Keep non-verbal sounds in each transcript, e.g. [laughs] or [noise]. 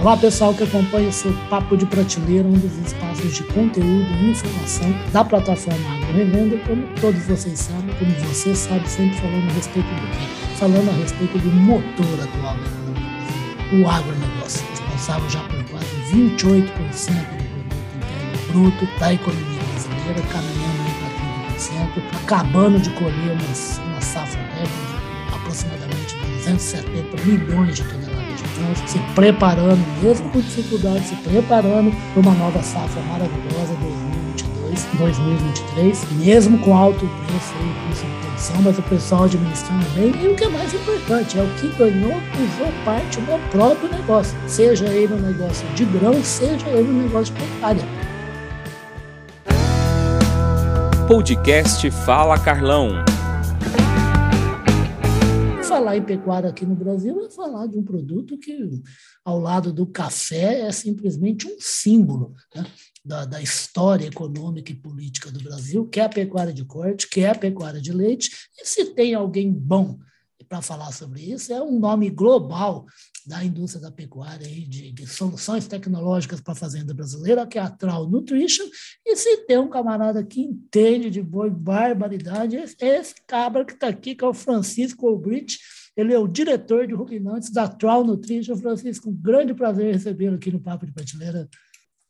Olá, pessoal que acompanha o seu Papo de Prateleira, um dos espaços de conteúdo e informação da plataforma Agro. Como todos vocês sabem, como você sabe, sempre falando a respeito do quê? Falando a respeito do motor atual da economia brasileira, o agronegócio, responsável já por quase 28% do produto interno bruto da economia brasileira, caminhando para 30%, acabando de colher uma, uma safra de aproximadamente 270 milhões de toneladas se preparando, mesmo com dificuldade, se preparando para uma nova safra maravilhosa 2022, 2023, mesmo com alto preço e custo de produção, mas o pessoal administrando bem. E o que é mais importante, é o que ganhou, usou parte do próprio negócio, seja ele um negócio de grão, seja ele um negócio de pecuária. Podcast Fala Carlão falar em pecuária aqui no Brasil é falar de um produto que, ao lado do café, é simplesmente um símbolo né, da, da, história econômica e política do Brasil, que é a pecuária de corte, que é a pecuária de leite. E se tem alguém bom para falar sobre isso, é um nome global da indústria da pecuária, aí, de, de soluções tecnológicas para a fazenda brasileira, que é a Trau Nutrition, e se tem um camarada que entende de boi barbaridade, é esse cabra que está aqui, que é o Francisco Olbrich, ele é o diretor de ruminantes da Trau Nutrition. Francisco, um grande prazer recebê-lo aqui no Papo de Prateleira.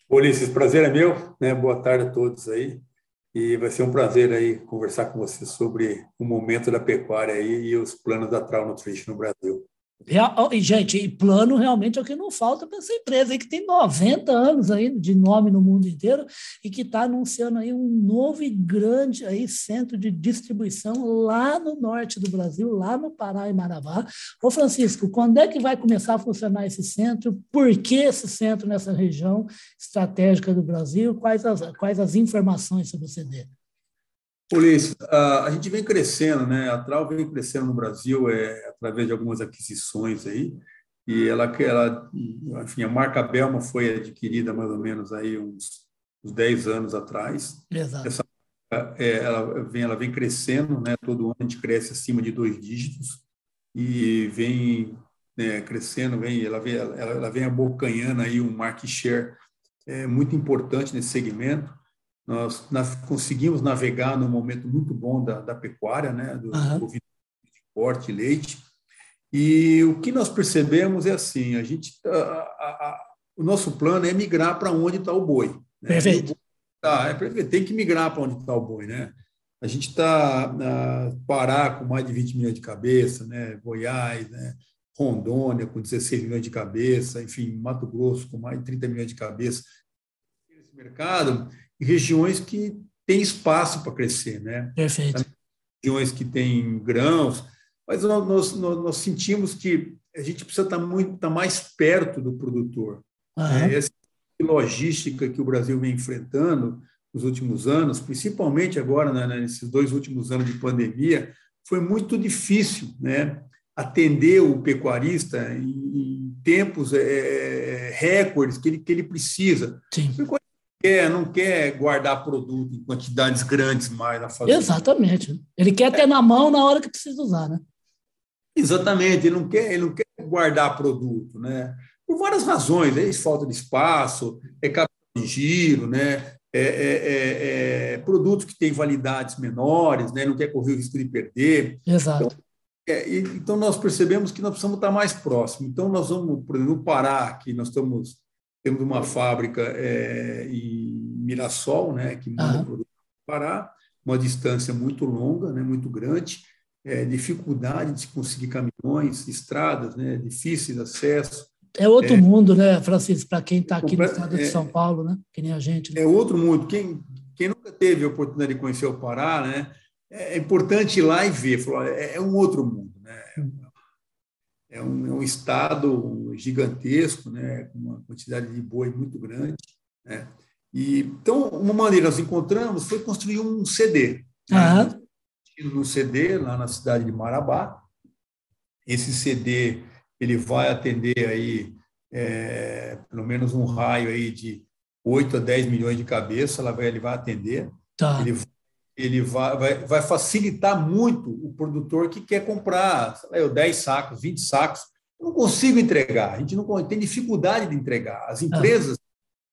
Ulisses, prazer é meu, né? boa tarde a todos aí, e vai ser um prazer aí conversar com você sobre o momento da pecuária aí e os planos da Trau Nutrition no Brasil. E, gente, e plano realmente é o que não falta para essa empresa que tem 90 anos aí de nome no mundo inteiro e que está anunciando aí um novo e grande aí centro de distribuição lá no norte do Brasil, lá no Pará e Maravá. Ô Francisco, quando é que vai começar a funcionar esse centro? Por que esse centro nessa região estratégica do Brasil? Quais as, quais as informações sobre o CD? Ulisses, a, a gente vem crescendo, né? A Trau vem crescendo no Brasil é, através de algumas aquisições aí, e ela, ela, enfim, a marca Belma foi adquirida mais ou menos aí uns, uns 10 anos atrás. Exato. Essa, é, ela, vem, ela vem crescendo, né? Todo ano a gente cresce acima de dois dígitos e vem né, crescendo, vem, ela, vem, ela, ela vem abocanhando aí um market share é, muito importante nesse segmento nós, nós, conseguimos navegar num momento muito bom da, da pecuária, né, do uhum. de corte, leite, e o que nós percebemos é assim, a gente, a, a, a, o nosso plano é migrar para onde está o boi. Né? Perfeito. Tá, é. Tem que migrar para onde está o boi, né? A gente está Pará com mais de 20 milhões de cabeça, né? Goiás, né? Rondônia com 16 milhões de cabeça, enfim, Mato Grosso com mais de 30 milhões de cabeça. Mercado regiões que têm espaço para crescer, né? Perfeito. Regiões que têm grãos, mas nós, nós, nós, sentimos que a gente precisa estar muito estar mais perto do produtor. Uhum. É, essa logística que o Brasil vem enfrentando nos últimos anos, principalmente agora né, nesses dois últimos anos de pandemia, foi muito difícil, né? Atender o pecuarista em, em tempos é, é recordes que ele, que ele precisa. Sim quer, não quer guardar produto em quantidades grandes mais na fazenda. Exatamente. Ele quer ter na mão na hora que precisa usar, né? Exatamente, ele não quer, ele não quer guardar produto, né? Por várias razões, é falta de espaço, é capital de giro, né? É, é, é, é, produtos que têm validades menores, né? não quer correr o risco de perder. Exato. Então, é, então, nós percebemos que nós precisamos estar mais próximos. Então, nós vamos, por exemplo, no Pará, que nós estamos temos uma fábrica é, em Mirassol, né, que manda uhum. produto para Pará, uma distância muito longa, né, muito grande, é, dificuldade de conseguir caminhões, estradas, né, difíceis de acesso. É outro é, mundo, né, Francisco, para quem está aqui no estado de é, São Paulo, né, que nem a gente. Né? É outro mundo. Quem, quem nunca teve a oportunidade de conhecer o Pará, né, é importante ir lá e ver. Falar, é, é um outro mundo. Né? É um, é um estado gigantesco, né, com uma quantidade de boi muito grande. Né? E, então, uma maneira que nós encontramos foi construir um CD. Né? No CD, lá na cidade de Marabá. Esse CD ele vai atender aí, é, pelo menos um raio aí de 8 a 10 milhões de cabeças, ela vai, ele vai atender. Tá. Ele ele vai, vai, vai, facilitar muito o produtor que quer comprar sei lá, 10 sacos, 20 sacos não consigo entregar, a gente não tem dificuldade de entregar. As empresas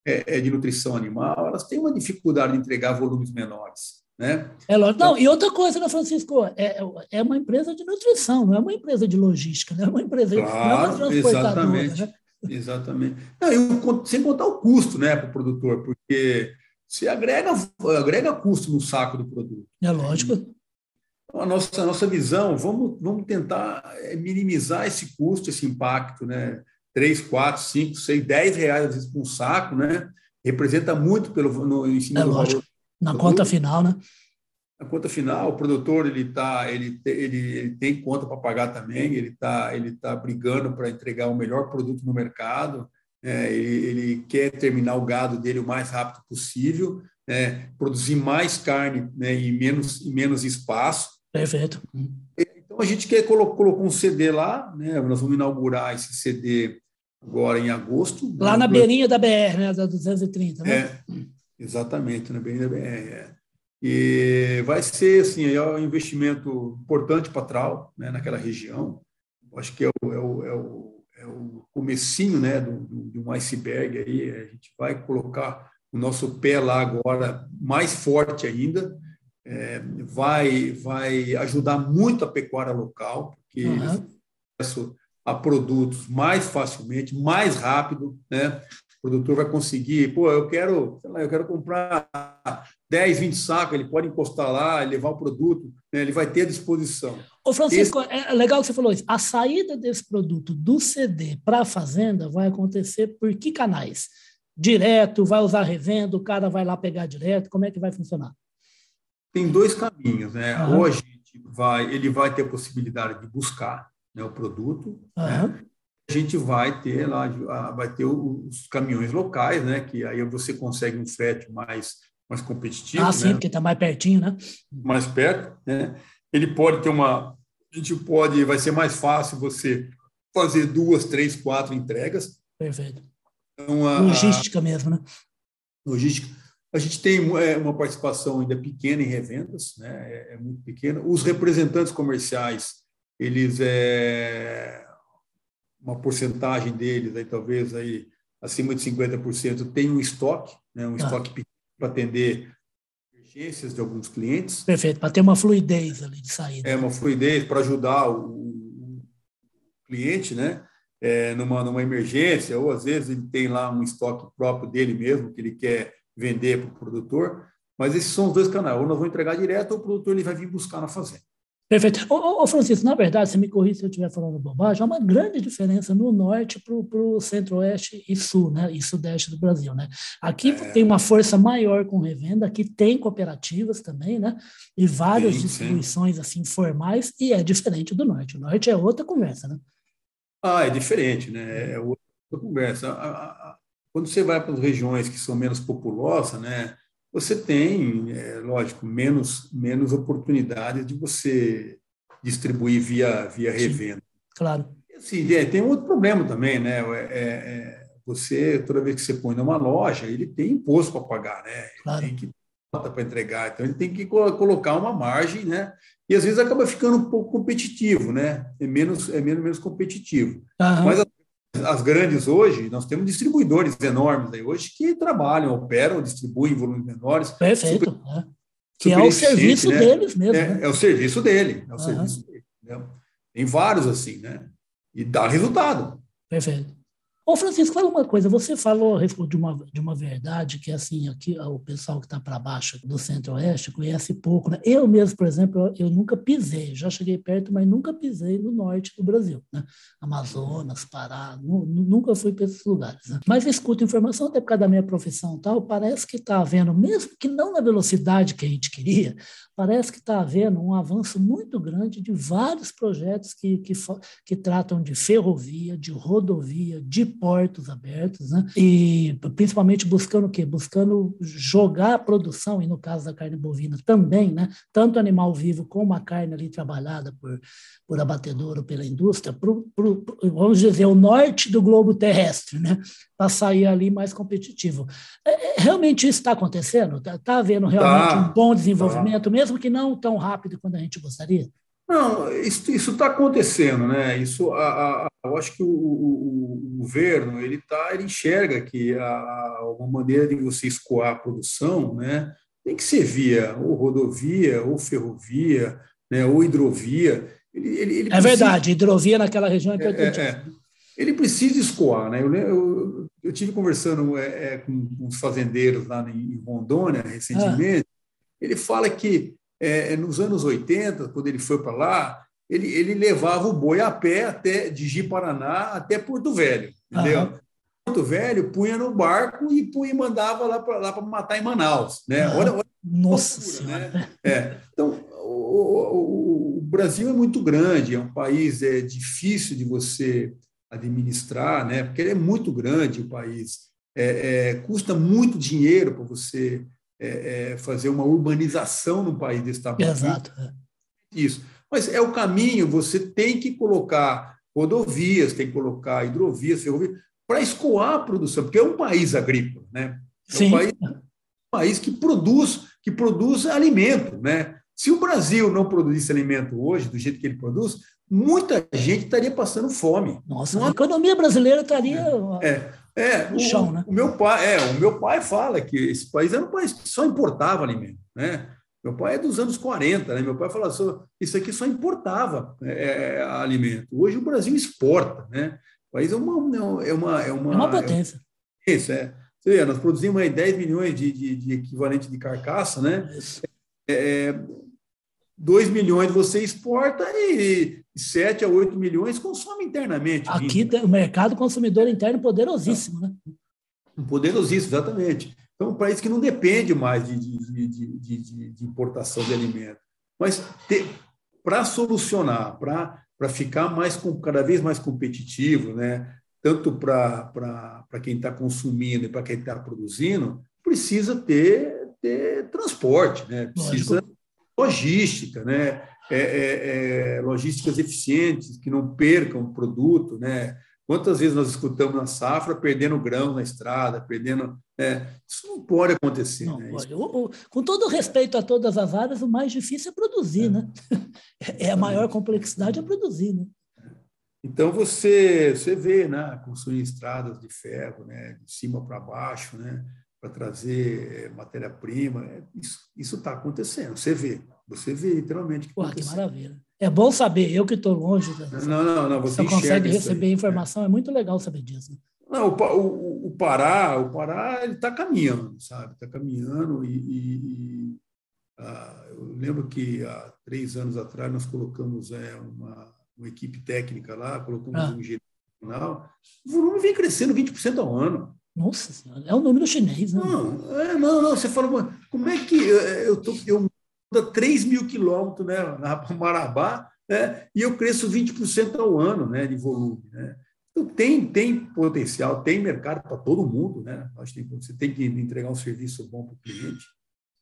é, é, de nutrição animal, elas têm uma dificuldade de entregar volumes menores. Né? É lógico. Não, e outra coisa, né, Francisco? É, é uma empresa de nutrição, não é uma empresa de logística, não é uma empresa claro, não é uma transportadora. Exatamente. Né? Exatamente. Não, e sem contar o custo né, para o produtor, porque se agrega, agrega custo no saco do produto. É lógico. Então, a nossa, a nossa visão, vamos, vamos tentar é, minimizar esse custo, esse impacto, né? 3, 4, 5, 6, 10 reais às vezes por um saco, né? Representa muito pelo, no, em cima é do lógico. valor. Na conta final, né? Na conta final, o produtor ele tá, ele, ele, ele tem conta para pagar também, ele está ele tá brigando para entregar o melhor produto no mercado, é, ele, ele, quer terminar o gado dele o mais rápido possível, é, produzir mais carne né, em, menos, em menos espaço. Perfeito. Então a gente quer colocou, colocou um CD lá, né, nós vamos inaugurar esse CD agora em agosto. Lá na beirinha da BR, né, da 230, né? É, exatamente, na beirinha da BR. É. E vai ser assim, é um investimento importante para a Trau, né, naquela região. Acho que é o, é o, é o, é o comecinho né, de um iceberg aí. A gente vai colocar o nosso pé lá agora mais forte ainda. É, vai, vai ajudar muito a pecuária local, porque uhum. acesso a produtos mais facilmente, mais rápido, né? O produtor vai conseguir, pô, eu quero, lá, eu quero comprar 10, 20 sacos, ele pode encostar lá, levar o produto, né? ele vai ter à disposição. Ô Francisco, Esse... é legal que você falou isso. A saída desse produto do CD para a fazenda vai acontecer por que canais? Direto, vai usar revenda, o cara vai lá pegar direto, como é que vai funcionar? Tem dois caminhos, né? Uhum. Hoje vai, ele vai ter a possibilidade de buscar né, o produto, uhum. né? a gente vai ter lá, vai ter os caminhões locais, né? Que aí você consegue um frete mais, mais competitivo. Ah, sim, né? porque está mais pertinho, né? Mais perto, né? Ele pode ter uma. A gente pode, vai ser mais fácil você fazer duas, três, quatro entregas. Perfeito. Então, a, logística mesmo, né? Logística. A gente tem é, uma participação ainda pequena em revendas, né? É, é muito pequena. Os representantes comerciais, eles é, uma porcentagem deles, aí talvez aí acima de 50%, tem um estoque, né, um ah. estoque pequeno para atender emergências de alguns clientes. Perfeito, para ter uma fluidez ali de saída. É, uma fluidez para ajudar o, o, cliente, né? É, numa, numa emergência, ou às vezes ele tem lá um estoque próprio dele mesmo, que ele quer vender para o produtor, mas esses são os dois canais, ou nós vamos entregar direto, ou o produtor ele vai vir buscar na fazenda. Perfeito. Ô, ô, Francisco, na verdade, você me corrija se eu estiver falando bobagem, há uma grande diferença no norte para o centro-oeste e sul, né? E sudeste do Brasil, né? Aqui é. tem uma força maior com revenda, aqui tem cooperativas também, né? E várias sim, distribuições sim. assim formais, e é diferente do norte. O norte é outra conversa, né? Ah, é diferente, né? É outra conversa. Quando você vai para as regiões que são menos populosas, né? você tem, é, lógico, menos, menos oportunidades de você distribuir via, via revenda. Sim, claro. Assim, é, tem um outro problema também, né? É, é, é, você, toda vez que você põe numa loja, ele tem imposto para pagar, né? Claro. Ele tem que para entregar, então ele tem que colocar uma margem, né? E às vezes acaba ficando um pouco competitivo, né? É menos, é menos, menos competitivo. Uhum. Mas as grandes hoje, nós temos distribuidores enormes aí hoje que trabalham, operam, distribuem em volumes menores. Perfeito. Super, é. Que é o serviço né? deles mesmo. É, né? é, o serviço dele. É o uhum. serviço dele. Entendeu? Tem vários assim, né? E dá resultado. Perfeito. Ô, Francisco, fala uma coisa. Você falou de uma, de uma verdade que, assim, aqui o pessoal que está para baixo do Centro-Oeste conhece pouco. Né? Eu mesmo, por exemplo, eu, eu, nunca pisei, já cheguei perto, mas nunca pisei no norte do Brasil. Né? Amazonas, Pará, nunca fui para esses lugares. Né? Mas escuto informação, até por causa da minha profissão tal, parece que está havendo, mesmo que não na velocidade que a gente queria, parece que está havendo um avanço muito grande de vários projetos que, que, que tratam de ferrovia, de rodovia, de portos abertos, né? E principalmente buscando o quê? Buscando jogar a produção, e no caso da carne bovina também, né? Tanto animal vivo como a carne ali trabalhada por, por abatedor ou pela indústria, pro, pro, vamos dizer, o norte do globo terrestre, né? Para sair ali mais competitivo. É, é realmente isso está acontecendo? Está tá havendo realmente tá, um bom desenvolvimento, tá. mesmo que não tão rápido quanto a gente gostaria? Não, isso está acontecendo, né? Isso, a, a, eu acho que o, o, o governo ele tá, ele enxerga que a, uma maneira de você escoar a produção, né, tem que ser via ou rodovia, ou ferrovia, né, ou hidrovia. Ele, ele, ele é precisa, verdade, hidrovia naquela região é importante. É, é, ele precisa escoar, né? Eu, eu, eu tive conversando é, é com, os fazendeiros lá em Rondônia recentemente. Ah. Ele fala que é, é, nos anos 80, quando ele foi para lá, ele, ele levava o boi a pé até de Ji-Paraná até Porto Velho, entendeu? Uhum. Porto Velho punha no barco e punha, mandava lá para lá matar em Manaus, né? Olha, olha Nossa loucura, né? É. Então, o, o, o, Brasil é muito grande, é um país é difícil de você administrar, né? Porque ele é muito grande o país, é, é custa muito dinheiro para você é, é, fazer uma urbanização no país desse tamanho. Exato. É. Isso. Mas é o caminho, você tem que colocar rodovias, tem que colocar hidrovias, ferrovias, para escoar a produção, porque é um país agrícola, né? É Sim. um país, um país que produz, que produz alimento, né? Se o Brasil não produzisse alimento hoje, do jeito que ele produz, muita gente estaria passando fome. Nossa, a economia brasileira estaria. É, é, no chão, né? O meu pai, é, o meu pai fala que esse país era um país que só importava alimento, né? Meu pai é dos anos 40, né? Meu pai fala só, isso aqui só importava é, alimento. Hoje o Brasil exporta, né? O país é uma é uma é uma, é uma potência. É, isso é. Você vê, nós produzimos aí 10 milhões de, de, de equivalente de carcaça, né? É, 2 milhões você exporta e 7 a 8 milhões consome internamente. Aqui tem o mercado consumidor interno poderosíssimo, né? Poderosíssimo, exatamente. Então, um país que não depende mais de, de, de, de importação de alimento. Mas para solucionar, para ficar mais cada vez mais competitivo, né? tanto para quem está consumindo e para quem está produzindo, precisa ter, ter transporte, né? precisa Lógico. Logística, né? é, é, é, logísticas eficientes, que não percam o produto. Né? Quantas vezes nós escutamos na safra perdendo grão na estrada, perdendo. É, isso não pode acontecer. Não né? pode. O, o, com todo respeito a todas as áreas, o mais difícil é produzir, é. né? [laughs] É a maior complexidade é produzir, né? Então você, você vê, né, construir estradas de ferro, né, de cima para baixo, né, para trazer eh, matéria-prima. É, isso está acontecendo. Você vê, você vê literalmente. Que, Porra, que maravilha. É bom saber, eu que estou longe. Não, não, não. Você, você consegue receber informação, é muito legal saber disso. Né? Não, o, o, o, Pará, o Pará, ele está caminhando, sabe? Está caminhando e, e, e ah, eu lembro que há três anos atrás nós colocamos é, uma, uma equipe técnica lá, colocamos ah. um gerente nacional, o volume vem crescendo 20% ao ano. Nossa é o número chinês, né? Não, é, não, não, você fala, como é que eu, tô, eu mudo 3 mil quilômetros né, na [laughs] Marabá, né, e eu cresço 20% ao ano né, de volume, né? Então, tem, tem potencial, tem mercado para todo mundo, né? Acho que você tem que entregar um serviço bom para o cliente,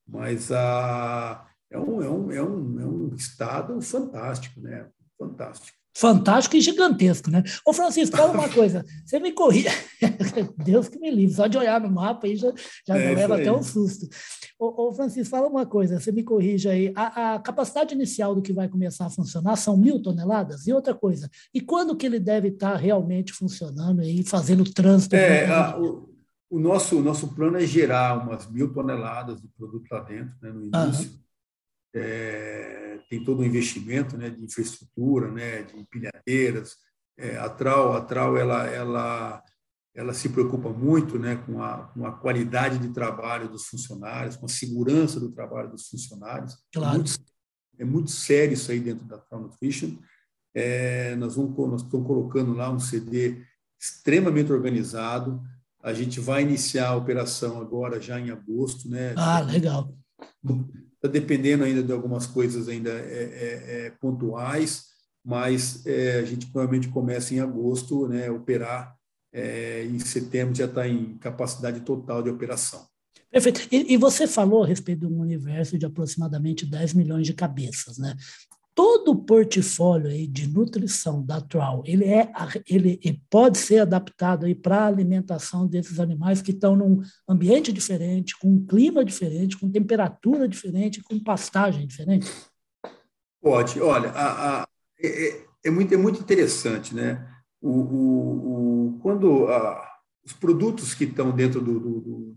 mas a, é, um, é, um, é, um, é um estado fantástico, né? Fantástico fantástico e gigantesco, né? Ô, Francisco, fala uma [laughs] coisa. Você me corrija. [laughs] Deus que me livre, só de olhar no mapa aí já, já é, leva até um susto. Ô, ô, Francisco, fala uma coisa, você me corrija aí. A, a, capacidade inicial do que vai começar a funcionar são mil toneladas? E outra coisa, e quando que ele deve estar realmente funcionando e fazendo trânsito? É, a, o, o, nosso, o nosso plano é gerar umas mil toneladas de produto lá dentro, né, no início. Uhum. É, tem todo um investimento né, de infraestrutura, né, de empilhadeiras. É, a Trau, a Trau ela, ela, ela se preocupa muito né, com, a, com a qualidade de trabalho dos funcionários, com a segurança do trabalho dos funcionários. Claro. É muito, é muito sério isso aí dentro da Trau Nutrition. É, nós, vamos, nós estamos colocando lá um CD extremamente organizado. A gente vai iniciar a operação agora já em agosto, né? Ah, legal está dependendo ainda de algumas coisas ainda é, é, é pontuais, mas é, a gente provavelmente começa em agosto, né, operar, é, em setembro já está em capacidade total de operação. Perfeito. E, e, você falou a respeito de um universo de aproximadamente 10 milhões de cabeças, né? Todo o portfólio aí de nutrição da Troll, ele, é, ele, pode ser adaptado para a alimentação desses animais que estão num ambiente diferente, com um clima diferente, com temperatura diferente, com pastagem diferente? Pode. Olha, a, a, é, é, muito, é muito interessante, né? O, o, o quando a, os produtos que estão dentro do, do,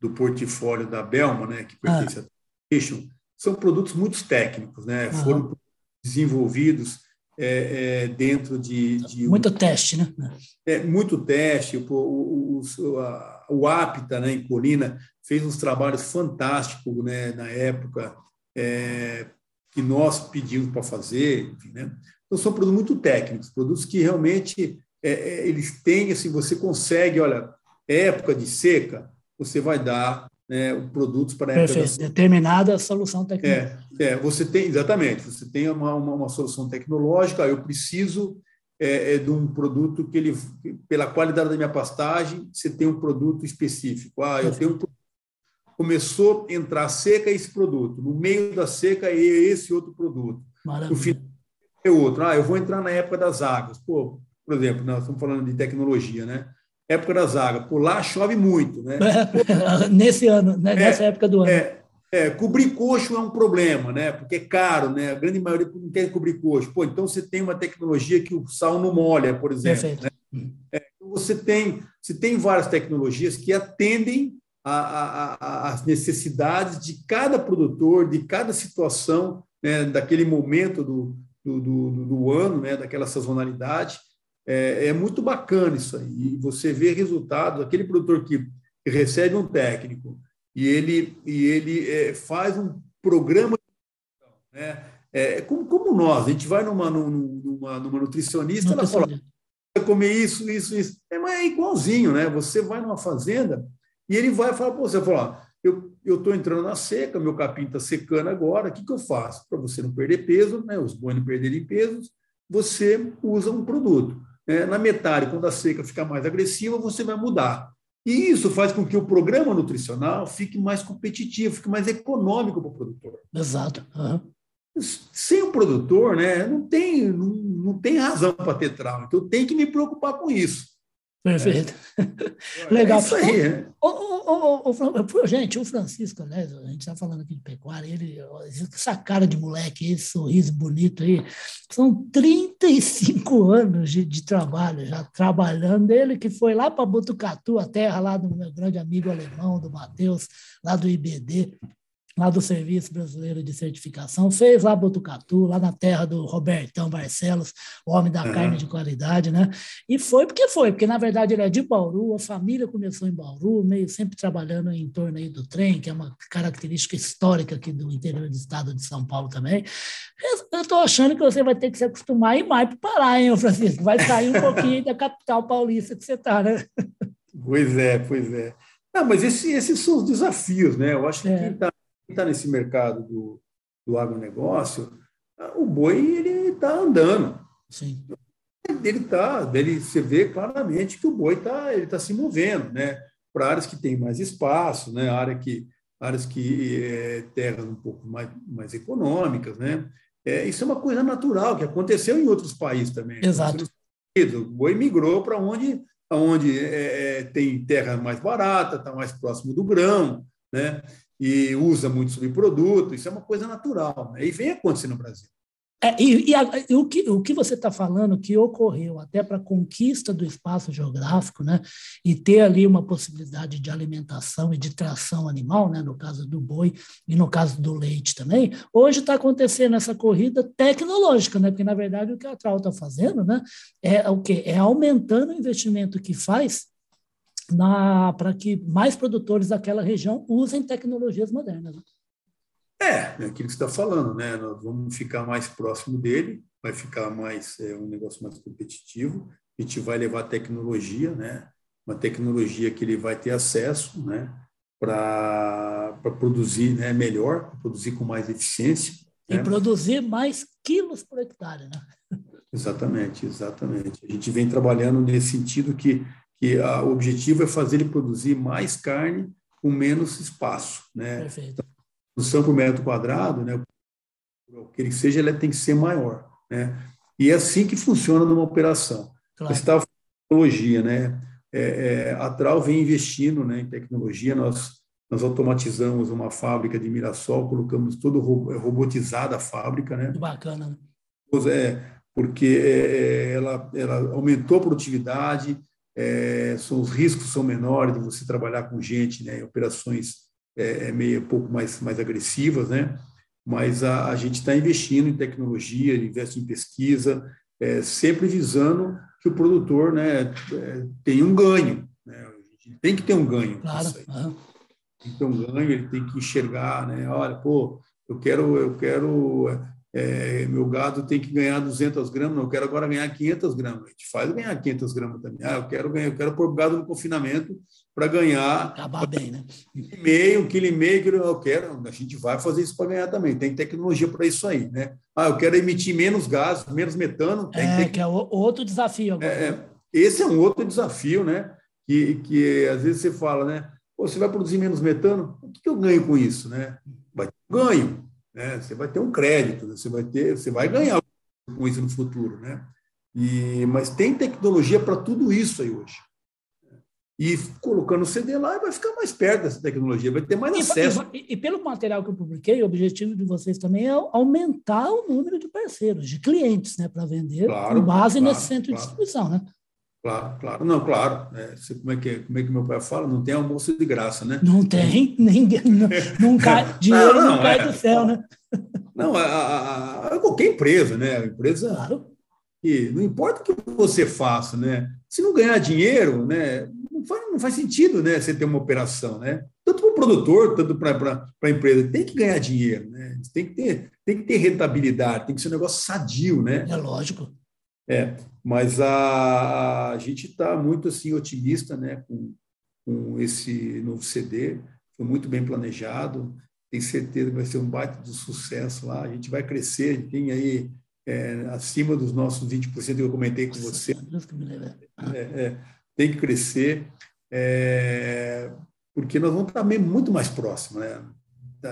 do, portfólio da Belma, né, que pertence ah. à são produtos muito técnicos, né? Uhum. Foram desenvolvidos é, é, dentro de, de, muito teste, né? É muito teste. O, o, o, a, o APTA, né, em Colina, fez uns trabalhos fantásticos, né, na época é, que nós pedimos para fazer, enfim, né? Então são produtos muito técnicos, produtos que realmente é, é, eles têm, assim, você consegue, olha, época de seca, você vai dar né, produtos para Perfeito. Da... determinada solução tecnológica. É, é, você tem exatamente, você tem uma, uma, uma solução tecnológica. Eu preciso é, é, de um produto que ele, pela qualidade da minha pastagem, você tem um produto específico. Ah, eu tenho um começou a entrar seca esse produto, no meio da seca é esse outro produto. Maravilha. No final é outro. Ah, eu vou entrar na época das águas. Pô, por exemplo, nós estamos falando de tecnologia, né? Época das águas. Por lá chove muito, né? [laughs] Nesse ano, né? nessa época do ano. É, é, cobrir coxo é um problema, né? Porque é caro, né? A grande maioria não quer cobrir coxo. Pô, então você tem uma tecnologia que o sal não molha, por exemplo. Né? É, então você tem, você tem várias tecnologias que atendem às necessidades de cada produtor, de cada situação, né? daquele momento do, do, do, do ano, né? daquela sazonalidade. É, é, muito bacana isso aí. E você vê resultados, aquele produtor que recebe um técnico e ele, e ele é, faz um programa, né? É, como, como nós, a gente vai numa, numa, numa nutricionista, ela fala, vai comer isso, isso, isso. É, mas é igualzinho, né? Você vai numa fazenda e ele vai falar, pô, você fala, eu estou entrando na seca, meu capim está secando agora, o que, que eu faço? Para você não perder peso, né? os bois não perderem peso, você usa um produto. É, na metade, quando a seca ficar mais agressiva, você vai mudar. E isso faz com que o programa nutricional fique mais competitivo, fique mais econômico para o produtor. Exato. Uhum. Sem o produtor, né, não, tem, não, não tem razão para ter trauma. Então, eu tenho que me preocupar com isso. Perfeito. É. [laughs] Legal. É isso aí. O, o, o, gente, o Francisco, né, a gente está falando aqui de pecuária, ele, essa cara de moleque, esse sorriso bonito aí, são 35 anos de, de trabalho já trabalhando. Ele que foi lá para Botucatu, a terra lá do meu grande amigo alemão, do Matheus, lá do IBD, lá do Serviço Brasileiro de Certificação, fez lá Botucatu, lá na terra do Robertão Barcelos, o homem da uhum. carne de qualidade, né? E foi porque foi, porque na verdade ele é de Bauru, a família começou em Bauru, meio sempre trabalhando em torno aí do trem, que é uma característica histórica aqui do interior do estado de São Paulo também. Eu estou achando que você vai ter que se acostumar ir mais para o Pará, hein, Francisco? Vai sair um pouquinho da capital paulista que você está, né? Pois é, pois é. Não, mas esse, esses são os desafios, né? Eu acho que é. quem está está nesse mercado do, do agronegócio, o boi ele está andando. Sim. Ele está, ele, você vê claramente que o boi está ele tá se movendo, né? Para áreas que têm mais espaço, né? Área que, áreas que é, terras um pouco mais, mais econômicas, né? É, isso é uma coisa natural que aconteceu em outros países também. Exato. O boi migrou para onde, onde é, é, tem terra mais barata, está mais próximo do grão, né? E usa muito subproduto, isso é uma coisa natural, né? e vem acontecer no Brasil. É, e, e, a, e, o, que, o que você está falando que ocorreu até para a conquista do espaço geográfico, né, e ter ali uma possibilidade de alimentação e de tração animal, né, no caso do boi e no caso do leite também, hoje está acontecendo essa corrida tecnológica, né, porque na verdade o que a Trau está fazendo, né, é o que é aumentando o investimento que faz para que mais produtores daquela região usem tecnologias modernas. Né? É, é aquilo que você está falando, né? Nós vamos ficar mais próximo dele, vai ficar mais é, um negócio mais competitivo. A gente vai levar tecnologia, né? Uma tecnologia que ele vai ter acesso, né? Para produzir né, melhor, produzir com mais eficiência. E né? produzir mais quilos por hectare, né? Exatamente, exatamente. A gente vem trabalhando nesse sentido que que a, o objetivo é fazer ele produzir mais carne com menos espaço, né? Perfeito. Então, a produção por metro quadrado, né? O que ele seja, ele tem que ser maior, né? E é assim que funciona numa operação. Claro. Você estava tecnologia, né? É, é, a Trau vem investindo né, em tecnologia, nós, nós automatizamos uma fábrica de Mirassol, colocamos todo robotizada a fábrica, né? Bacana. Né? É, porque é, ela, ela aumentou a produtividade, é, são, os riscos são menores de você trabalhar com gente, né? Operações é, é meio um pouco mais, mais agressivas, né? Mas a, a gente está investindo em tecnologia, investe em pesquisa, é, sempre visando que o produtor, né, é, tenha um ganho, né? Tem que ter um ganho. Claro. Uhum tem que ter um ganho, ele tem que enxergar, né? Olha, pô, eu quero, eu quero, é, meu gado tem que ganhar 200 gramas, não, eu quero agora ganhar 500 gramas. A gente faz ganhar 500 gramas também. Ah, eu quero ganhar, eu quero pôr gado no confinamento para ganhar. Acabar bem, né? Um quilo e meio, um quilo e meio, eu quero, a gente vai fazer isso para ganhar também. Tem tecnologia para isso aí, né? Ah, eu quero emitir menos gás, menos metano. é, que é outro desafio agora. É, é, esse é um outro desafio, né? Que, que às vezes você fala, né? você vai produzir menos metano, o que eu ganho com isso? Né? Ganho, né? você vai ter um crédito, você vai, ter, você vai ganhar com isso no futuro. Né? E, mas tem tecnologia para tudo isso aí hoje. E colocando o CD lá, vai ficar mais perto dessa tecnologia, vai ter mais e, acesso. E, e, pelo material que eu publiquei, o objetivo de vocês também é aumentar o número de parceiros, de clientes, né, para vender claro, com base claro, nesse centro claro. de distribuição, né? Claro, claro. Não, claro. É, como, é que, como é que meu pai fala? Não tem almoço de graça, né? Não tem. [laughs] Ninguém, não, não cai, dinheiro não, não, não cai é, do céu, né? Não, a, a, a, qualquer empresa, né? A empresa. Claro. E não importa o que você faça, né? Se não ganhar dinheiro, né? Não faz, não faz sentido, né? Você ter uma operação, né? Tanto para o produtor, tanto para a empresa. Tem que ganhar dinheiro, né? Tem que, ter, tem que ter rentabilidade, tem que ser um negócio sadio, né? É lógico. É, mas a, a gente está muito assim otimista, né, com, com esse novo CD. Foi muito bem planejado. Tenho certeza que vai ser um baita de sucesso lá. A gente vai crescer. Tem aí é, acima dos nossos 20% que eu comentei com você. É, é, tem que crescer, é, porque nós vamos estar muito mais próximos, né?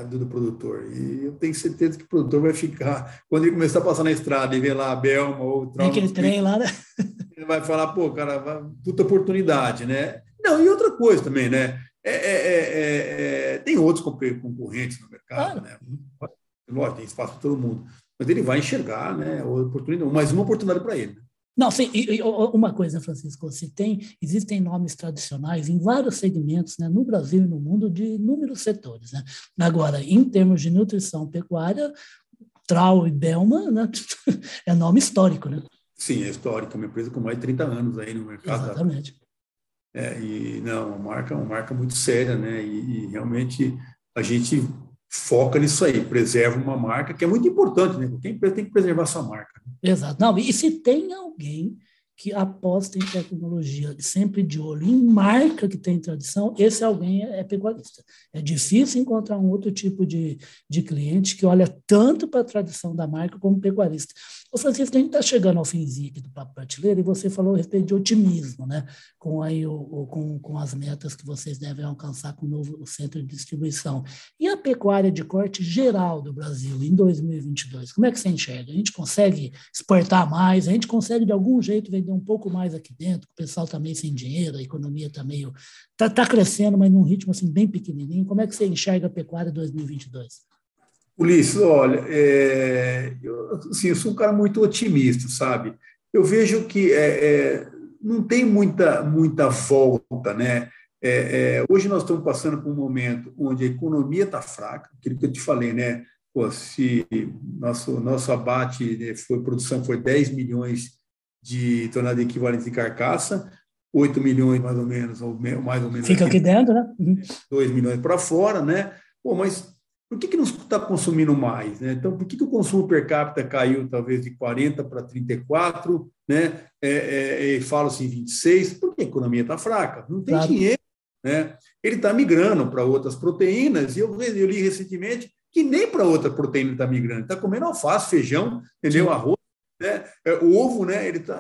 Do, do, produtor. E eu tenho certeza que o produtor vai ficar, quando ele começar a passar na estrada e ver lá a Belma ou o Tem aquele trem lá, né? [laughs] Ele vai falar, pô, cara, puta oportunidade, né? Não, e outra coisa também, né? É, é, é, é tem outros concorrentes no mercado, né? Lógico, tem espaço para todo mundo. Mas ele vai enxergar, né? Oportunidade, mais uma oportunidade para ele. Não, sim, e, uma coisa, Francisco, você tem, existem nomes tradicionais em vários segmentos, né, no Brasil e no mundo, de inúmeros setores. Né? Agora, em termos de nutrição pecuária, Trau e Belma né, [laughs] é nome histórico, né? Sim, é histórico, uma empresa com mais de 30 anos aí no mercado. Exatamente. É, e não, uma marca, uma marca muito séria, né? E, e realmente a gente foca nisso aí, preserva uma marca, que é muito importante, né? Qualquer empresa tem que preservar sua marca. Né? Exato. Não, e se tem alguém que aposta em tecnologia, sempre de olho em marca que tem tradição, esse alguém é, é pecuarista. É difícil encontrar um outro tipo de, de cliente que olha tanto para a tradição da marca como pecuarista. Ô Francisco, a gente está chegando ao finzinho aqui do Papo Prateleira e você falou a respeito de otimismo, né? com, aí o, o, com, com as metas que vocês devem alcançar com o novo centro de distribuição. E a pecuária de corte geral do Brasil em 2022, como é que você enxerga? A gente consegue exportar mais? A gente consegue, de algum jeito, vender um pouco mais aqui dentro? O pessoal está meio sem dinheiro, a economia está meio... Está tá crescendo, mas num ritmo assim, bem pequenininho. Como é que você enxerga a pecuária 2022? Ulisses, olha, é, eu, assim, eu sou um cara muito otimista, sabe? Eu vejo que é, é, não tem muita, muita volta, né? É, é, hoje nós estamos passando por um momento onde a economia está fraca, aquilo que eu te falei, né? Pô, se nosso, nosso abate né, foi produção foi 10 milhões de toneladas equivalentes de carcaça, 8 milhões mais ou menos, ou mais ou menos. Fica aqui, dentro, né? 2 uhum. milhões para fora, né? Pô, mas por que, que não está consumindo mais? Né? Então, por que, que o consumo per capita caiu talvez de 40 para 34, né? É, é, é, fala-se em 26, porque a economia está fraca, não tem claro. dinheiro. Né? Ele está migrando para outras proteínas, e eu, eu li recentemente que nem para outra proteína está migrando, está comendo alface, feijão, entendeu? Sim. Arroz, né? É, o ovo, né? Ele está.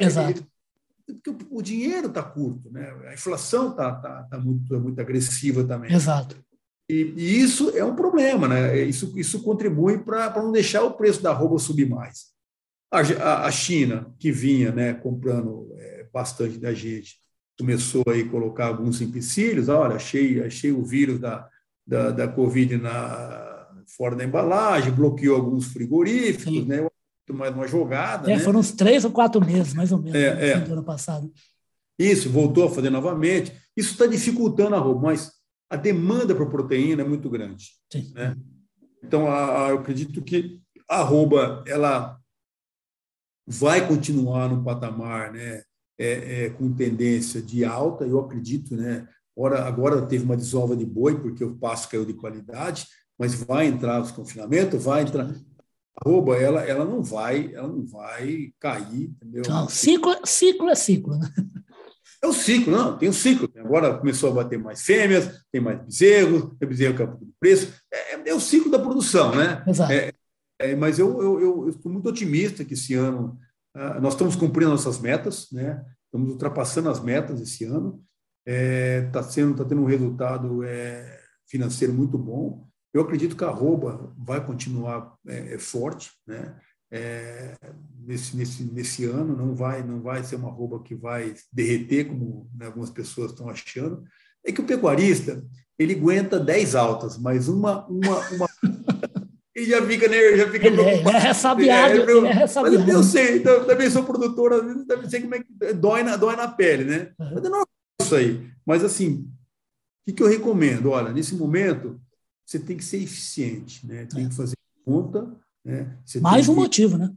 Porque o dinheiro está curto, né? a inflação está tá, tá muito, muito agressiva também. Exato. E, e, isso é um problema, né? Isso, isso contribui para não deixar o preço da roupa subir mais. A, a China, que vinha né, comprando é, bastante da gente, começou aí a colocar alguns empecilhos. Olha, achei, achei o vírus da, da, da Covid na, fora da embalagem, bloqueou alguns frigoríficos, Sim. né? mais uma jogada. É, né? Foram uns três ou quatro meses, mais ou menos, é, né? é. do ano passado. Isso, voltou a fazer novamente. Isso está dificultando a roupa, mas a demanda por proteína é muito grande. Né? Então, a, a, eu acredito que a arroba ela vai continuar no patamar né, é, é, com tendência de alta, eu acredito, né? Ora, agora teve uma desova de boi, porque o pasto caiu de qualidade, mas vai entrar os confinamentos, vai entrar. A arroba, ela, ela não vai, ela não vai cair, entendeu? Então, ciclo, ciclo é ciclo, né? É o ciclo, não, tem o ciclo. Agora começou a bater mais fêmeas, tem mais bezerros, tem bezerro que é de preço. É, é, o ciclo da produção, né? Exato. É, é, mas eu, eu, eu, eu, estou muito otimista que esse ano uh, nós estamos cumprindo nossas metas, né? Estamos ultrapassando as metas esse ano. Está é, sendo, tá tendo um resultado é, financeiro muito bom. Eu acredito que a arroba vai continuar é, forte, né? É, nesse, nesse, nesse ano, não vai, não vai ser uma roupa que vai derreter, como né, algumas pessoas estão achando. É que o pecuarista, ele aguenta 10 altas, mas uma, uma, uma [laughs] e já fica, né, já fica ele é, ele é ressabiado, é, ele é ressabiado. Mas eu sei, então, também sou produtor, às vezes também sei como é que dói na, dói na pele, né? Uhum. Mas não é isso aí. Mas assim, o que, que eu recomendo? Olha, nesse momento, você tem que ser eficiente, né? Tem é. que fazer conta, né? Mais um motivo, né?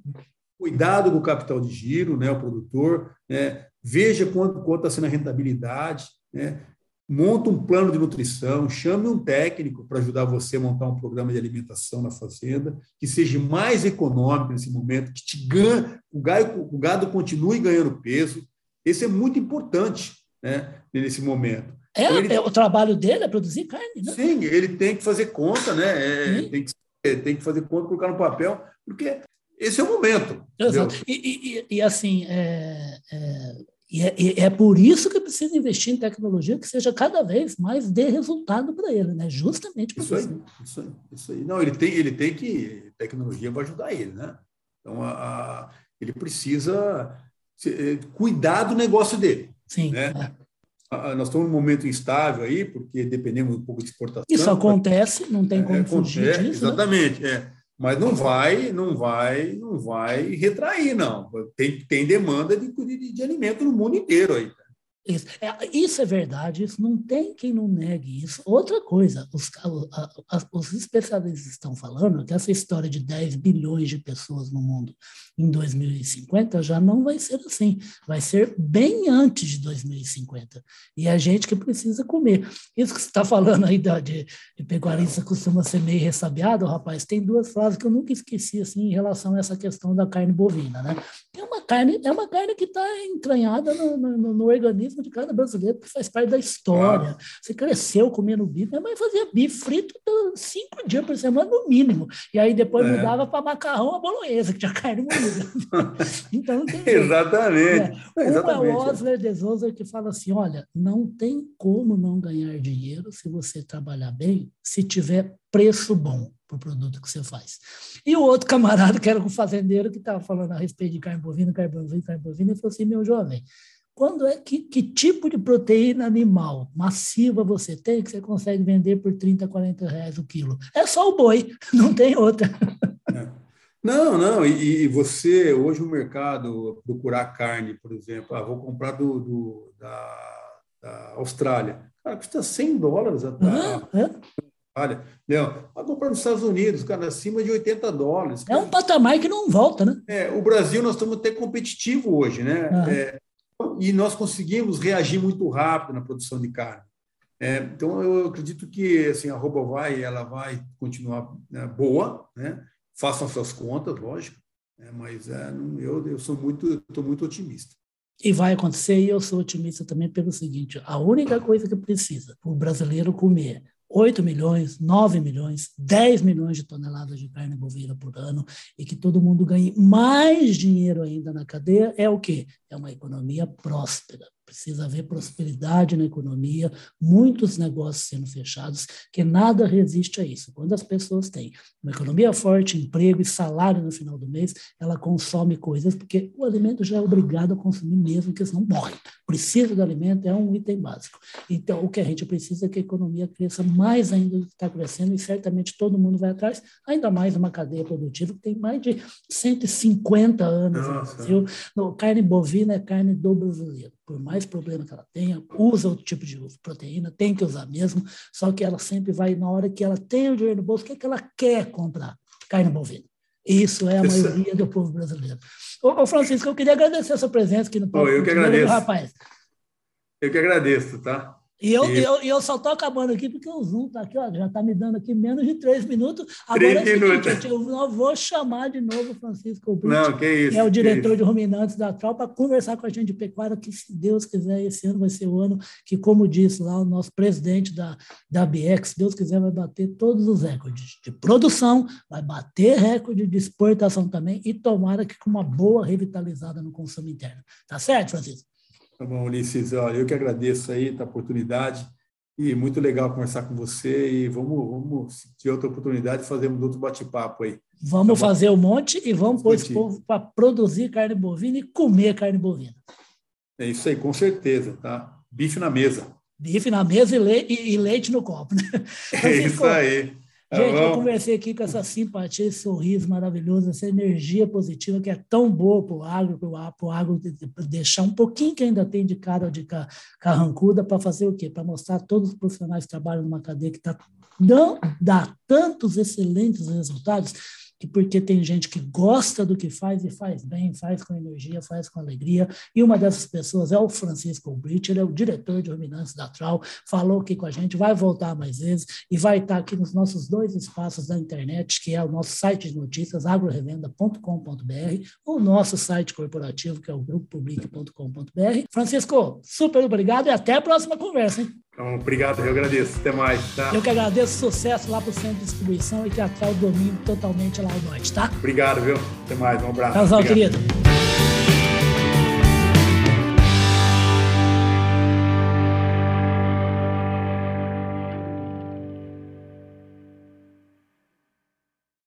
Cuidado com o capital de giro, né? o produtor, né? veja quanto está sendo a rentabilidade, né? monta um plano de nutrição, chame um técnico para ajudar você a montar um programa de alimentação na fazenda, que seja mais econômico nesse momento, que te ganhe, o, gado, o gado continue ganhando peso. Esse é muito importante né, nesse momento. É, então, ele, é, o trabalho dele é produzir carne, né? Sim, ele tem que fazer conta, né? É, tem que tem que fazer conta, colocar no papel, porque esse é o momento. Exato. E, e, e, assim, é, é, é, é, por isso que precisa investir em tecnologia que seja cada vez mais dê resultado para ele, né? Justamente por isso. Isso aí, isso aí, isso aí. Não, ele tem, ele tem que. Tecnologia vai ajudar ele, né? Então, a, a, ele precisa se, cuidar do negócio dele. Sim. Né? É nós estamos num momento instável aí, porque dependemos um pouco de exportação. Isso acontece, não tem como é, fugir é, disso. Né? Exatamente, né? é. Mas não vai, não vai, não vai retrair, não. Tem, tem demanda de, de, de alimento no mundo inteiro aí. Isso é, isso é verdade, isso não tem quem não negue isso. Outra coisa, os, a, a, os especialistas estão falando que essa história de 10 bilhões de pessoas no mundo em 2050 já não vai ser assim, vai ser bem antes de 2050. E a gente que precisa comer. Isso que você está falando aí de, de pecuarista costuma ser meio ressabiado, rapaz, tem duas frases que eu nunca esqueci assim, em relação a essa questão da carne bovina. Né? É uma carne, é uma carne que está entranhada no, no, no organismo de cada brasileiro, que faz parte da história. Você cresceu comendo bife, minha mãe fazia bife frito cinco dias por semana, no mínimo. E aí depois é. mudava para macarrão a bolonhesa, que tinha carne moída. [laughs] então, tem Exatamente. É. Exatamente. Um é o Osler de Souza que fala assim: olha, não tem como não ganhar dinheiro se você trabalhar bem, se tiver preço bom para o produto que você faz. E o outro camarada, que era o fazendeiro, que estava falando a respeito de carne bovina, carne bovina, carne bovina, ele falou assim: meu jovem, quando é que, que tipo de proteína animal massiva você tem que você consegue vender por 30, 40 reais o quilo? É só o boi, [laughs] não tem outra. É. Não, não, e, e, você, hoje o mercado, procurar carne, por exemplo, ah, vou comprar do, do da, da, Austrália, cara, custa 100 dólares a, é? Olha, não, vai comprar nos Estados Unidos, cara, acima de 80 dólares. É um patamar que não volta, né? É, o Brasil nós estamos até competitivo hoje, né? É, e nós conseguimos reagir muito rápido na produção de carne. É, então, eu acredito que assim, a roupa vai, ela vai continuar né, boa, né? façam suas contas, lógico, né? mas é, eu, eu sou muito, estou muito otimista. E vai acontecer, e eu sou otimista também pelo seguinte: a única coisa que precisa o brasileiro comer 8 milhões, 9 milhões, 10 milhões de toneladas de carne bovina por ano e que todo mundo ganhe mais dinheiro ainda na cadeia, é o quê? É uma economia próspera. Precisa haver prosperidade na economia, muitos negócios sendo fechados, que nada resiste a isso. Quando as pessoas têm uma economia forte, emprego e salário no final do mês, ela consome coisas, porque o alimento já é obrigado a consumir mesmo, porque senão morre. Precisa do alimento, é um item básico. Então, o que a gente precisa é que a economia cresça mais ainda do que está crescendo, e certamente todo mundo vai atrás, ainda mais uma cadeia produtiva que tem mais de 150 anos Nossa. no Brasil. No, carne bovina é carne do brasileiro por mais problema que ela tenha, usa outro tipo de proteína, tem que usar mesmo, só que ela sempre vai, na hora que ela tem o dinheiro no bolso, o que, é que ela quer comprar? Carne bovina. Isso é a Isso. maioria do povo brasileiro. Ô, ô, Francisco, eu queria agradecer a sua presença aqui no Paulo. Eu que agradeço. Rapaz. Eu que agradeço, tá? E eu, e... eu, eu só estou acabando aqui porque o Zoom está aqui, ó, já está me dando aqui menos de três minutos. Agora três é minutos. Seguinte, eu não vou chamar de novo o Francisco Brito, não, que, isso, que é o diretor de ruminantes da Tral, para conversar com a gente de pecuária, que se Deus quiser, esse ano vai ser o ano que, como disse lá o nosso presidente da, da BX, se Deus quiser, vai bater todos os recordes de produção, vai bater recorde de exportação também e tomara que com uma boa revitalizada no consumo interno. Tá certo, Francisco? Tá bom, Ulisses. Olha, eu que agradeço aí a oportunidade e muito legal conversar com você e vamos, vamos se tiver outra oportunidade, fazemos outro bate-papo aí. Vamos tá fazer um monte e vamos pôr esse povo para produzir carne bovina e comer carne bovina. É isso aí, com certeza, tá? Bife na mesa. Bife na mesa e, le e leite no copo, né? É isso aí. Tá Gente, eu conversei aqui com essa simpatia, esse sorriso maravilhoso, essa energia positiva que é tão boa para o agro, para o agro deixar um pouquinho que ainda tem de cara de carrancuda para fazer o quê? Para mostrar todos os profissionais que trabalham numa cadeia que tá, não dá tantos excelentes resultados que porque tem gente que gosta do que faz e faz bem, faz com energia, faz com alegria. E uma dessas pessoas é o Francisco Brit, ele é o diretor de ruminantes da Trau, falou aqui com a gente, vai voltar mais vezes e vai estar aqui nos nossos dois espaços da internet, que é o nosso site de notícias, agrorevenda.com.br, o nosso site corporativo, que é o grupopublic.com.br. Francisco, super obrigado e até a próxima conversa. Hein? Então, obrigado, eu agradeço. Até mais, tá? Eu que agradeço, sucesso lá para o centro de distribuição e o domingo totalmente lá ao norte, tá? Obrigado, viu? Até mais, um abraço. Tchau, querido.